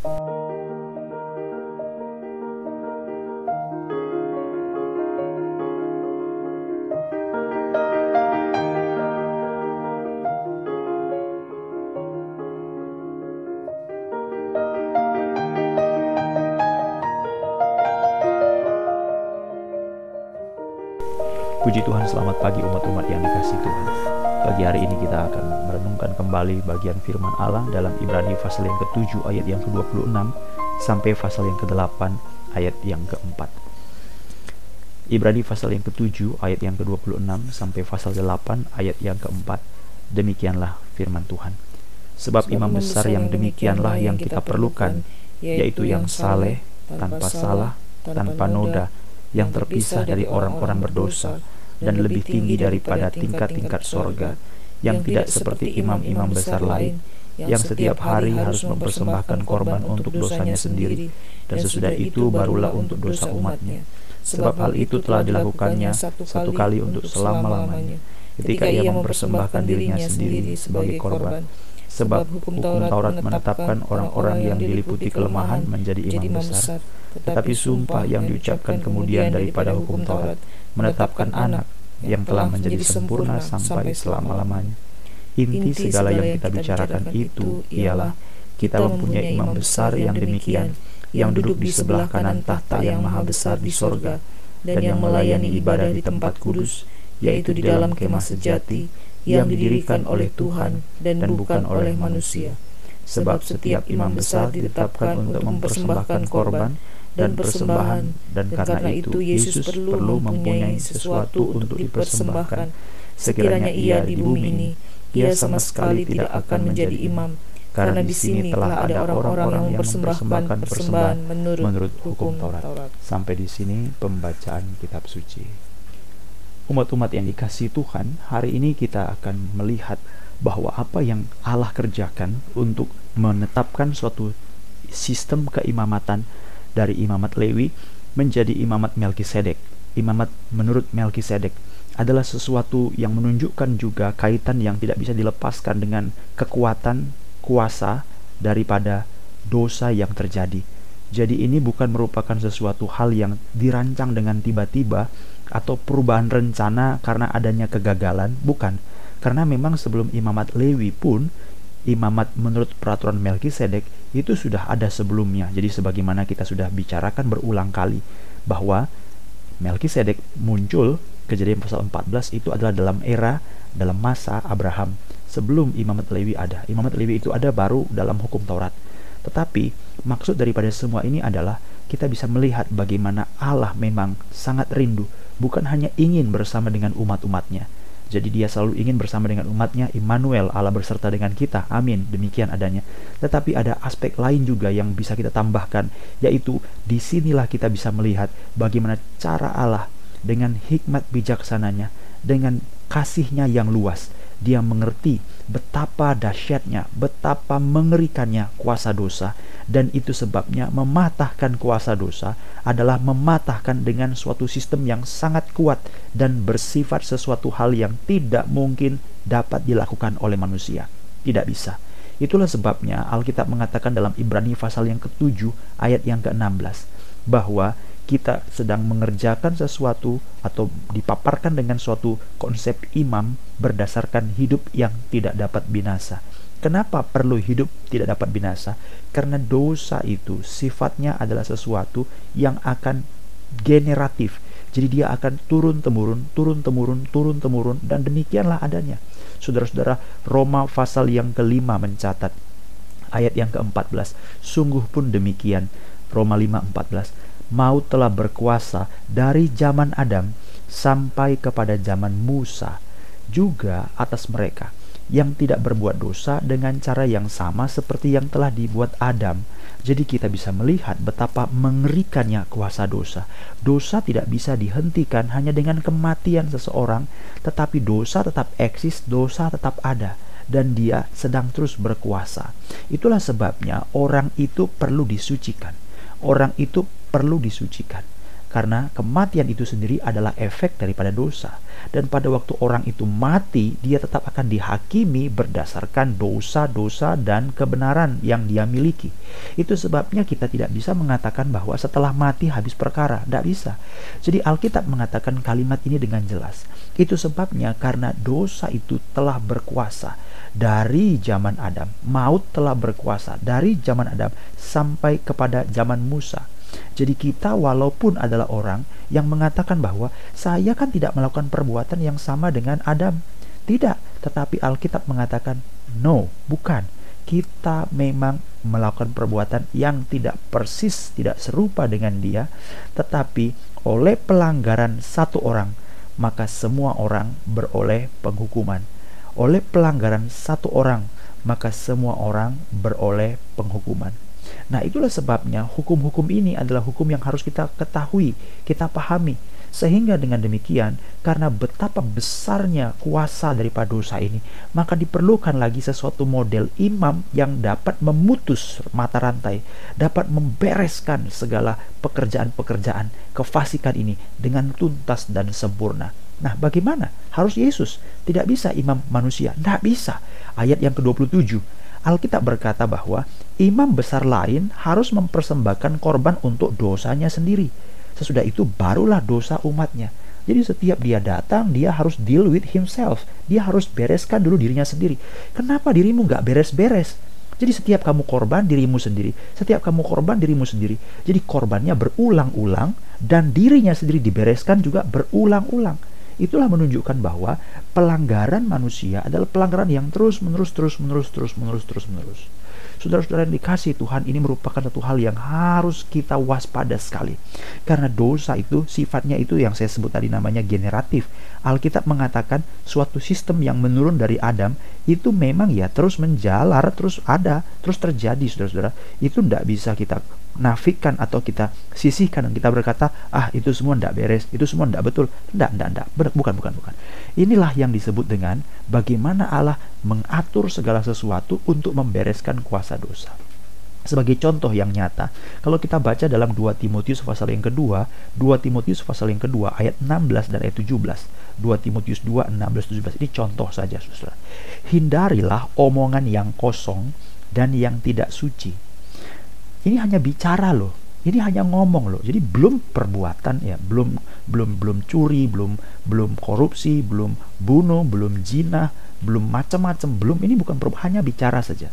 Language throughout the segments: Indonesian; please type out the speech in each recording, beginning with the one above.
Puji Tuhan, selamat pagi umat-umat yang dikasih Tuhan. Pagi hari ini kita akan merenungkan kembali bagian firman Allah dalam Ibrani pasal yang ke-7 ayat yang ke-26 sampai pasal yang ke-8 ayat yang ke-4. Ibrani pasal yang ke-7 ayat yang ke-26 sampai pasal ke-8 ayat yang ke-4. Demikianlah firman Tuhan. Sebab imam besar yang demikianlah yang kita perlukan, yaitu yang saleh, tanpa salah, tanpa noda, yang terpisah dari orang-orang berdosa dan lebih tinggi daripada tingkat-tingkat sorga, yang tidak seperti imam-imam besar lain, yang setiap hari harus mempersembahkan korban untuk dosanya sendiri, dan sesudah itu barulah untuk dosa umatnya. Sebab hal itu telah dilakukannya satu kali untuk selama-lamanya, ketika ia mempersembahkan dirinya sendiri sebagai korban. Sebab hukum Taurat menetapkan orang-orang yang diliputi kelemahan menjadi imam besar, tetapi sumpah yang diucapkan kemudian daripada hukum Taurat menetapkan anak yang telah menjadi sempurna sampai selama-lamanya. Inti segala yang kita bicarakan itu ialah kita mempunyai imam besar yang demikian, yang duduk di sebelah kanan tahta yang maha besar di sorga, dan yang melayani ibadah di tempat kudus, yaitu di dalam kemah sejati, yang didirikan oleh Tuhan dan bukan oleh manusia. Sebab setiap imam besar ditetapkan untuk mempersembahkan korban dan persembahan. dan karena itu Yesus perlu mempunyai sesuatu untuk dipersembahkan. sekiranya ia di bumi ini ia sama sekali tidak akan menjadi imam. karena di sini telah ada orang-orang yang mempersembahkan persembahan menurut, menurut hukum Taurat. Sampai di sini pembacaan kitab suci. Umat-umat yang dikasih Tuhan, hari ini kita akan melihat bahwa apa yang Allah kerjakan untuk menetapkan suatu sistem keimamatan dari imamat Lewi menjadi imamat Melkisedek. Imamat menurut Melkisedek adalah sesuatu yang menunjukkan juga kaitan yang tidak bisa dilepaskan dengan kekuatan kuasa daripada dosa yang terjadi. Jadi ini bukan merupakan sesuatu hal yang dirancang dengan tiba-tiba atau perubahan rencana karena adanya kegagalan, bukan. Karena memang sebelum imamat Lewi pun imamat menurut peraturan Melkisedek itu sudah ada sebelumnya. Jadi sebagaimana kita sudah bicarakan berulang kali bahwa Melkisedek muncul kejadian pasal 14 itu adalah dalam era dalam masa Abraham sebelum imamat Lewi ada. Imamat Lewi itu ada baru dalam hukum Taurat. Tetapi maksud daripada semua ini adalah kita bisa melihat bagaimana Allah memang sangat rindu bukan hanya ingin bersama dengan umat-umatnya, jadi dia selalu ingin bersama dengan umatnya, Immanuel, Allah berserta dengan kita. Amin. Demikian adanya. Tetapi ada aspek lain juga yang bisa kita tambahkan, yaitu di sinilah kita bisa melihat bagaimana cara Allah dengan hikmat bijaksananya, dengan kasihnya yang luas, dia mengerti betapa dahsyatnya, betapa mengerikannya kuasa dosa, dan itu sebabnya mematahkan kuasa dosa adalah mematahkan dengan suatu sistem yang sangat kuat dan bersifat sesuatu hal yang tidak mungkin dapat dilakukan oleh manusia. Tidak bisa. Itulah sebabnya Alkitab mengatakan dalam Ibrani pasal yang ke-7 ayat yang ke-16 bahwa kita sedang mengerjakan sesuatu atau dipaparkan dengan suatu konsep imam berdasarkan hidup yang tidak dapat binasa. Kenapa perlu hidup tidak dapat binasa? Karena dosa itu sifatnya adalah sesuatu yang akan generatif. Jadi dia akan turun temurun, turun temurun, turun temurun dan demikianlah adanya. Saudara-saudara, Roma pasal yang kelima mencatat ayat yang ke-14. Sungguh pun demikian. Roma 5:14. Maut telah berkuasa dari zaman Adam sampai kepada zaman Musa juga atas mereka yang tidak berbuat dosa dengan cara yang sama seperti yang telah dibuat Adam. Jadi kita bisa melihat betapa mengerikannya kuasa dosa. Dosa tidak bisa dihentikan hanya dengan kematian seseorang, tetapi dosa tetap eksis, dosa tetap ada dan dia sedang terus berkuasa. Itulah sebabnya orang itu perlu disucikan. Orang itu perlu disucikan. Karena kematian itu sendiri adalah efek daripada dosa. Dan pada waktu orang itu mati, dia tetap akan dihakimi berdasarkan dosa-dosa dan kebenaran yang dia miliki. Itu sebabnya kita tidak bisa mengatakan bahwa setelah mati habis perkara. Tidak bisa. Jadi Alkitab mengatakan kalimat ini dengan jelas. Itu sebabnya karena dosa itu telah berkuasa dari zaman Adam. Maut telah berkuasa dari zaman Adam sampai kepada zaman Musa jadi kita walaupun adalah orang yang mengatakan bahwa saya kan tidak melakukan perbuatan yang sama dengan Adam. Tidak, tetapi Alkitab mengatakan no, bukan. Kita memang melakukan perbuatan yang tidak persis, tidak serupa dengan dia, tetapi oleh pelanggaran satu orang, maka semua orang beroleh penghukuman. Oleh pelanggaran satu orang, maka semua orang beroleh penghukuman. Nah, itulah sebabnya hukum-hukum ini adalah hukum yang harus kita ketahui, kita pahami. Sehingga dengan demikian, karena betapa besarnya kuasa daripada dosa ini, maka diperlukan lagi sesuatu model imam yang dapat memutus mata rantai, dapat membereskan segala pekerjaan-pekerjaan kefasikan ini dengan tuntas dan sempurna. Nah, bagaimana? Harus Yesus. Tidak bisa imam manusia. Tidak bisa. Ayat yang ke-27 Alkitab berkata bahwa imam besar lain harus mempersembahkan korban untuk dosanya sendiri. Sesudah itu barulah dosa umatnya. Jadi setiap dia datang, dia harus deal with himself. Dia harus bereskan dulu dirinya sendiri. Kenapa dirimu nggak beres-beres? Jadi setiap kamu korban dirimu sendiri, setiap kamu korban dirimu sendiri. Jadi korbannya berulang-ulang dan dirinya sendiri dibereskan juga berulang-ulang. Itulah menunjukkan bahwa pelanggaran manusia adalah pelanggaran yang terus menerus terus menerus terus menerus terus menerus. Saudara-saudara yang dikasih Tuhan ini merupakan satu hal yang harus kita waspada sekali. Karena dosa itu sifatnya itu yang saya sebut tadi namanya generatif. Alkitab mengatakan suatu sistem yang menurun dari Adam itu memang ya terus menjalar, terus ada, terus terjadi saudara-saudara. Itu tidak bisa kita nafikan atau kita sisihkan dan kita berkata ah itu semua tidak beres itu semua tidak betul. Tidak tidak tidak bukan bukan bukan. Inilah yang disebut dengan bagaimana Allah mengatur segala sesuatu untuk membereskan kuasa dosa. Sebagai contoh yang nyata, kalau kita baca dalam 2 Timotius pasal yang kedua, 2 Timotius pasal yang kedua ayat 16 dan ayat 17. 2 Timotius 2, 16, 17 ini contoh saja saudara. Hindarilah omongan yang kosong dan yang tidak suci ini hanya bicara loh. Ini hanya ngomong loh. Jadi belum perbuatan ya. Belum belum belum curi belum belum korupsi belum bunuh belum zina belum macam-macam. Belum. Ini bukan hanya bicara saja.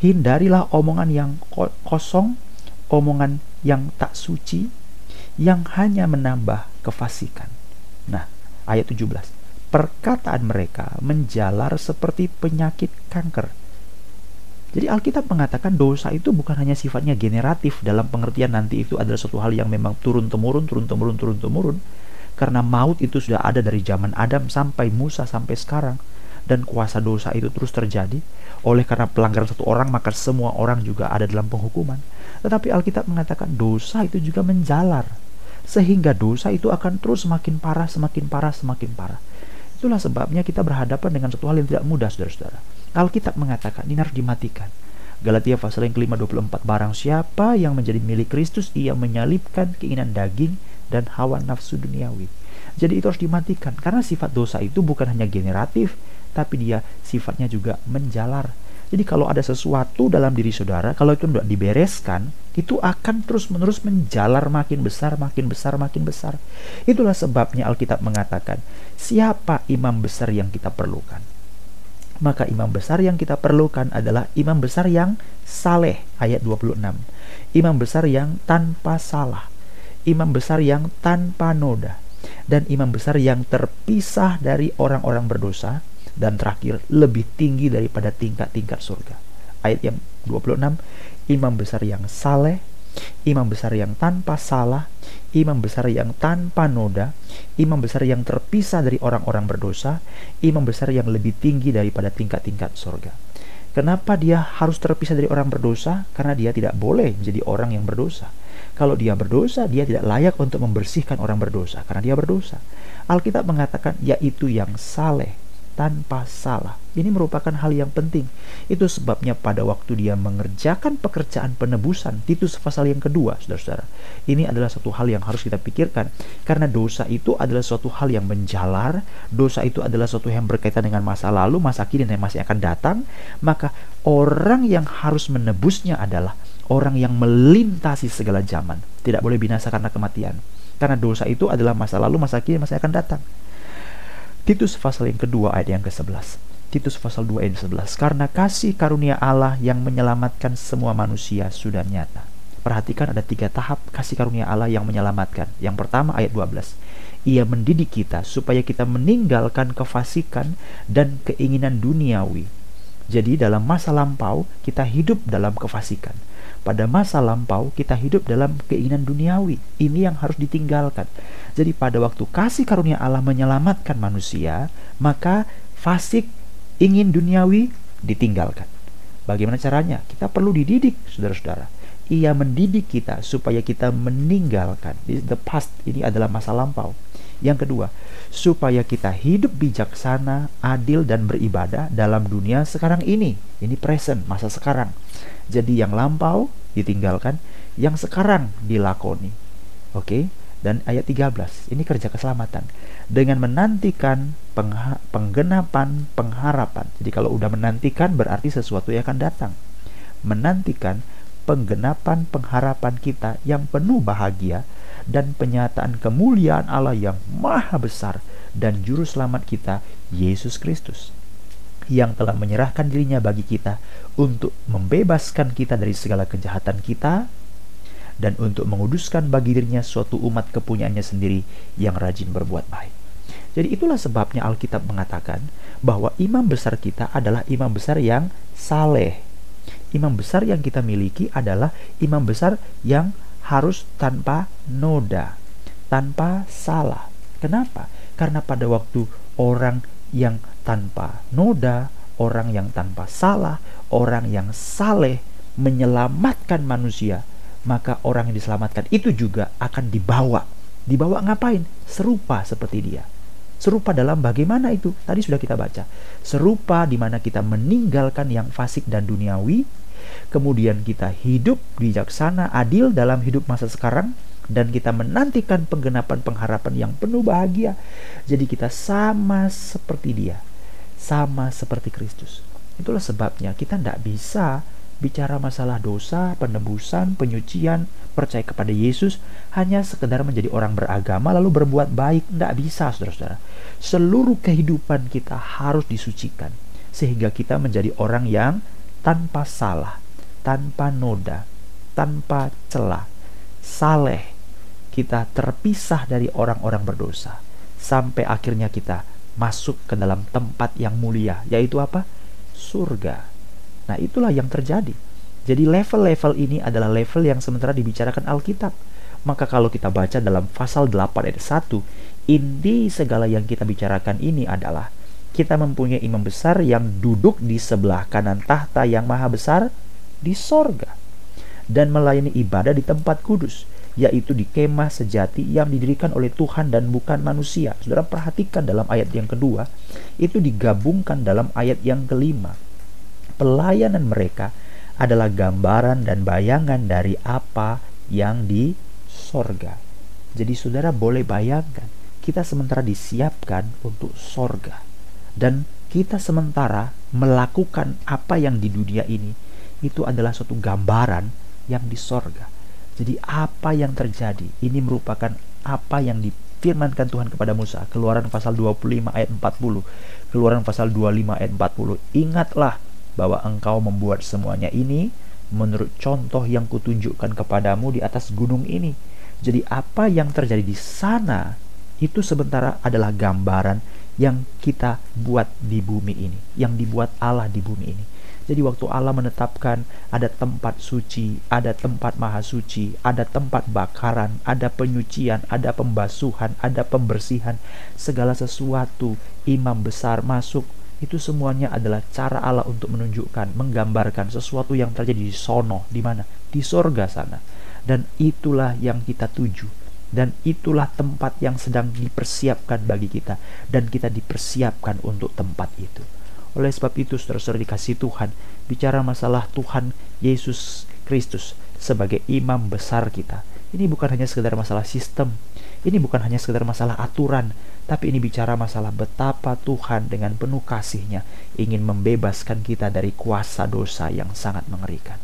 Hindarilah omongan yang kosong omongan yang tak suci yang hanya menambah kefasikan. Nah ayat 17 perkataan mereka menjalar seperti penyakit kanker jadi Alkitab mengatakan dosa itu bukan hanya sifatnya generatif dalam pengertian nanti itu adalah suatu hal yang memang turun temurun, turun temurun, turun temurun. Karena maut itu sudah ada dari zaman Adam sampai Musa sampai sekarang dan kuasa dosa itu terus terjadi. Oleh karena pelanggaran satu orang maka semua orang juga ada dalam penghukuman. Tetapi Alkitab mengatakan dosa itu juga menjalar sehingga dosa itu akan terus semakin parah, semakin parah, semakin parah. Itulah sebabnya kita berhadapan dengan satu hal yang tidak mudah, saudara-saudara. Alkitab mengatakan ini harus dimatikan. Galatia pasal yang kelima 24 Barang siapa yang menjadi milik Kristus Ia menyalibkan keinginan daging dan hawa nafsu duniawi Jadi itu harus dimatikan Karena sifat dosa itu bukan hanya generatif Tapi dia sifatnya juga menjalar Jadi kalau ada sesuatu dalam diri saudara Kalau itu tidak dibereskan Itu akan terus menerus menjalar makin besar Makin besar, makin besar. Itulah sebabnya Alkitab mengatakan Siapa imam besar yang kita perlukan? Maka imam besar yang kita perlukan adalah imam besar yang saleh ayat 26 imam besar yang tanpa salah. Imam besar yang tanpa noda. Dan imam besar yang terpisah dari orang-orang berdosa dan terakhir lebih tinggi daripada tingkat-tingkat surga ayat yang 26 imam besar yang saleh imam besar yang tanpa salah, imam besar yang tanpa noda, imam besar yang terpisah dari orang-orang berdosa, imam besar yang lebih tinggi daripada tingkat-tingkat surga. Kenapa dia harus terpisah dari orang berdosa? Karena dia tidak boleh menjadi orang yang berdosa. Kalau dia berdosa, dia tidak layak untuk membersihkan orang berdosa karena dia berdosa. Alkitab mengatakan yaitu yang saleh, tanpa salah. Ini merupakan hal yang penting. Itu sebabnya pada waktu dia mengerjakan pekerjaan penebusan, Titus pasal yang kedua, saudara-saudara. Ini adalah satu hal yang harus kita pikirkan. Karena dosa itu adalah suatu hal yang menjalar, dosa itu adalah suatu yang berkaitan dengan masa lalu, masa kini, dan masa yang akan datang. Maka orang yang harus menebusnya adalah orang yang melintasi segala zaman. Tidak boleh binasa karena kematian. Karena dosa itu adalah masa lalu, masa kini, masa yang akan datang. Titus pasal yang kedua ayat yang ke-11. Titus pasal 2 ayat 11. Karena kasih karunia Allah yang menyelamatkan semua manusia sudah nyata. Perhatikan ada tiga tahap kasih karunia Allah yang menyelamatkan. Yang pertama ayat 12. Ia mendidik kita supaya kita meninggalkan kefasikan dan keinginan duniawi. Jadi dalam masa lampau kita hidup dalam kefasikan. Pada masa lampau kita hidup dalam keinginan duniawi. Ini yang harus ditinggalkan. Jadi pada waktu kasih karunia Allah menyelamatkan manusia, maka fasik ingin duniawi ditinggalkan. Bagaimana caranya? Kita perlu dididik, saudara-saudara. Ia mendidik kita supaya kita meninggalkan. The past ini adalah masa lampau. Yang kedua, supaya kita hidup bijaksana, adil, dan beribadah dalam dunia sekarang ini. Ini present, masa sekarang. Jadi yang lampau ditinggalkan, yang sekarang dilakoni. Oke? Dan ayat 13 ini kerja keselamatan dengan menantikan penggenapan pengharapan jadi kalau udah menantikan berarti sesuatu yang akan datang menantikan penggenapan pengharapan kita yang penuh bahagia dan penyataan kemuliaan Allah yang maha besar dan juru selamat kita Yesus Kristus yang telah menyerahkan dirinya bagi kita untuk membebaskan kita dari segala kejahatan kita dan untuk menguduskan bagi dirinya suatu umat kepunyaannya sendiri yang rajin berbuat baik. Jadi itulah sebabnya Alkitab mengatakan bahwa imam besar kita adalah imam besar yang saleh. Imam besar yang kita miliki adalah imam besar yang harus tanpa noda, tanpa salah. Kenapa? Karena pada waktu orang yang tanpa noda, orang yang tanpa salah, orang yang saleh menyelamatkan manusia, maka orang yang diselamatkan itu juga akan dibawa. Dibawa ngapain? Serupa seperti dia. Serupa dalam bagaimana itu? Tadi sudah kita baca. Serupa di mana kita meninggalkan yang fasik dan duniawi, kemudian kita hidup bijaksana, adil dalam hidup masa sekarang, dan kita menantikan penggenapan pengharapan yang penuh bahagia. Jadi kita sama seperti dia, sama seperti Kristus. Itulah sebabnya kita tidak bisa bicara masalah dosa, penebusan, penyucian, percaya kepada Yesus hanya sekedar menjadi orang beragama lalu berbuat baik. Tidak bisa, saudara-saudara. Seluruh kehidupan kita harus disucikan sehingga kita menjadi orang yang tanpa salah, tanpa noda, tanpa celah, saleh. Kita terpisah dari orang-orang berdosa sampai akhirnya kita masuk ke dalam tempat yang mulia, yaitu apa? Surga. Nah, itulah yang terjadi. Jadi level-level ini adalah level yang sementara dibicarakan Alkitab. Maka kalau kita baca dalam pasal 8 ayat 1, inti segala yang kita bicarakan ini adalah kita mempunyai imam besar yang duduk di sebelah kanan tahta yang maha besar di sorga dan melayani ibadah di tempat kudus yaitu di kemah sejati yang didirikan oleh Tuhan dan bukan manusia. Saudara perhatikan dalam ayat yang kedua, itu digabungkan dalam ayat yang kelima pelayanan mereka adalah gambaran dan bayangan dari apa yang di sorga. Jadi saudara boleh bayangkan, kita sementara disiapkan untuk sorga. Dan kita sementara melakukan apa yang di dunia ini, itu adalah suatu gambaran yang di sorga. Jadi apa yang terjadi, ini merupakan apa yang difirmankan Tuhan kepada Musa. Keluaran pasal 25 ayat 40. Keluaran pasal 25 ayat 40. Ingatlah bahwa engkau membuat semuanya ini menurut contoh yang kutunjukkan kepadamu di atas gunung ini. Jadi apa yang terjadi di sana itu sementara adalah gambaran yang kita buat di bumi ini, yang dibuat Allah di bumi ini. Jadi waktu Allah menetapkan ada tempat suci, ada tempat maha suci, ada tempat bakaran, ada penyucian, ada pembasuhan, ada pembersihan, segala sesuatu imam besar masuk itu semuanya adalah cara Allah untuk menunjukkan, menggambarkan sesuatu yang terjadi di sono, di mana? Di sorga sana. Dan itulah yang kita tuju. dan itulah tempat yang sedang dipersiapkan bagi kita dan kita dipersiapkan untuk tempat itu. Oleh sebab itu saudara-saudara dikasih Tuhan bicara masalah Tuhan Yesus Kristus sebagai imam besar kita. Ini bukan hanya sekedar masalah sistem, ini bukan hanya sekedar masalah aturan, tapi ini bicara masalah betapa Tuhan dengan penuh kasihnya ingin membebaskan kita dari kuasa dosa yang sangat mengerikan.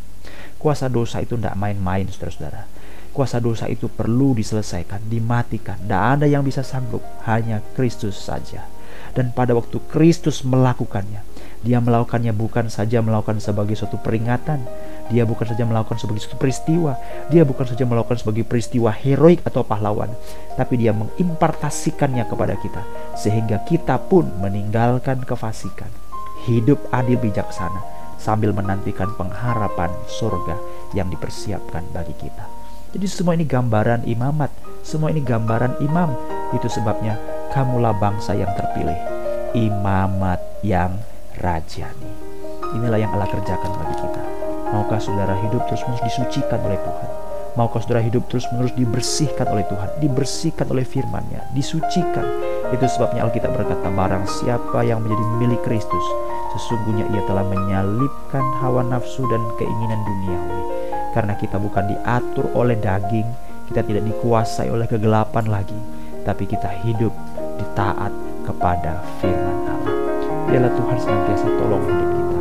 Kuasa dosa itu tidak main-main, saudara-saudara Kuasa dosa itu perlu diselesaikan, dimatikan. Tidak ada yang bisa sanggup, hanya Kristus saja. Dan pada waktu Kristus melakukannya, dia melakukannya bukan saja melakukan sebagai suatu peringatan, dia bukan saja melakukan sebagai suatu peristiwa, dia bukan saja melakukan sebagai peristiwa heroik atau pahlawan, tapi dia mengimpartasikannya kepada kita. Sehingga kita pun meninggalkan kefasikan, hidup adil bijaksana. Sambil menantikan pengharapan surga yang dipersiapkan bagi kita. Jadi semua ini gambaran imamat, semua ini gambaran imam. Itu sebabnya kamulah bangsa yang terpilih, imamat yang rajani. Inilah yang Allah kerjakan bagi kita. Maukah saudara hidup terus menerus disucikan oleh Tuhan? Maukah saudara hidup terus menerus dibersihkan oleh Tuhan, dibersihkan oleh firman-Nya, disucikan. Itu sebabnya Alkitab berkata, barang siapa yang menjadi milik Kristus, sesungguhnya ia telah menyalipkan hawa nafsu dan keinginan duniawi karena kita bukan diatur oleh daging, kita tidak dikuasai oleh kegelapan lagi, tapi kita hidup di taat kepada firman Allah. Biarlah Tuhan senantiasa tolong hidup kita.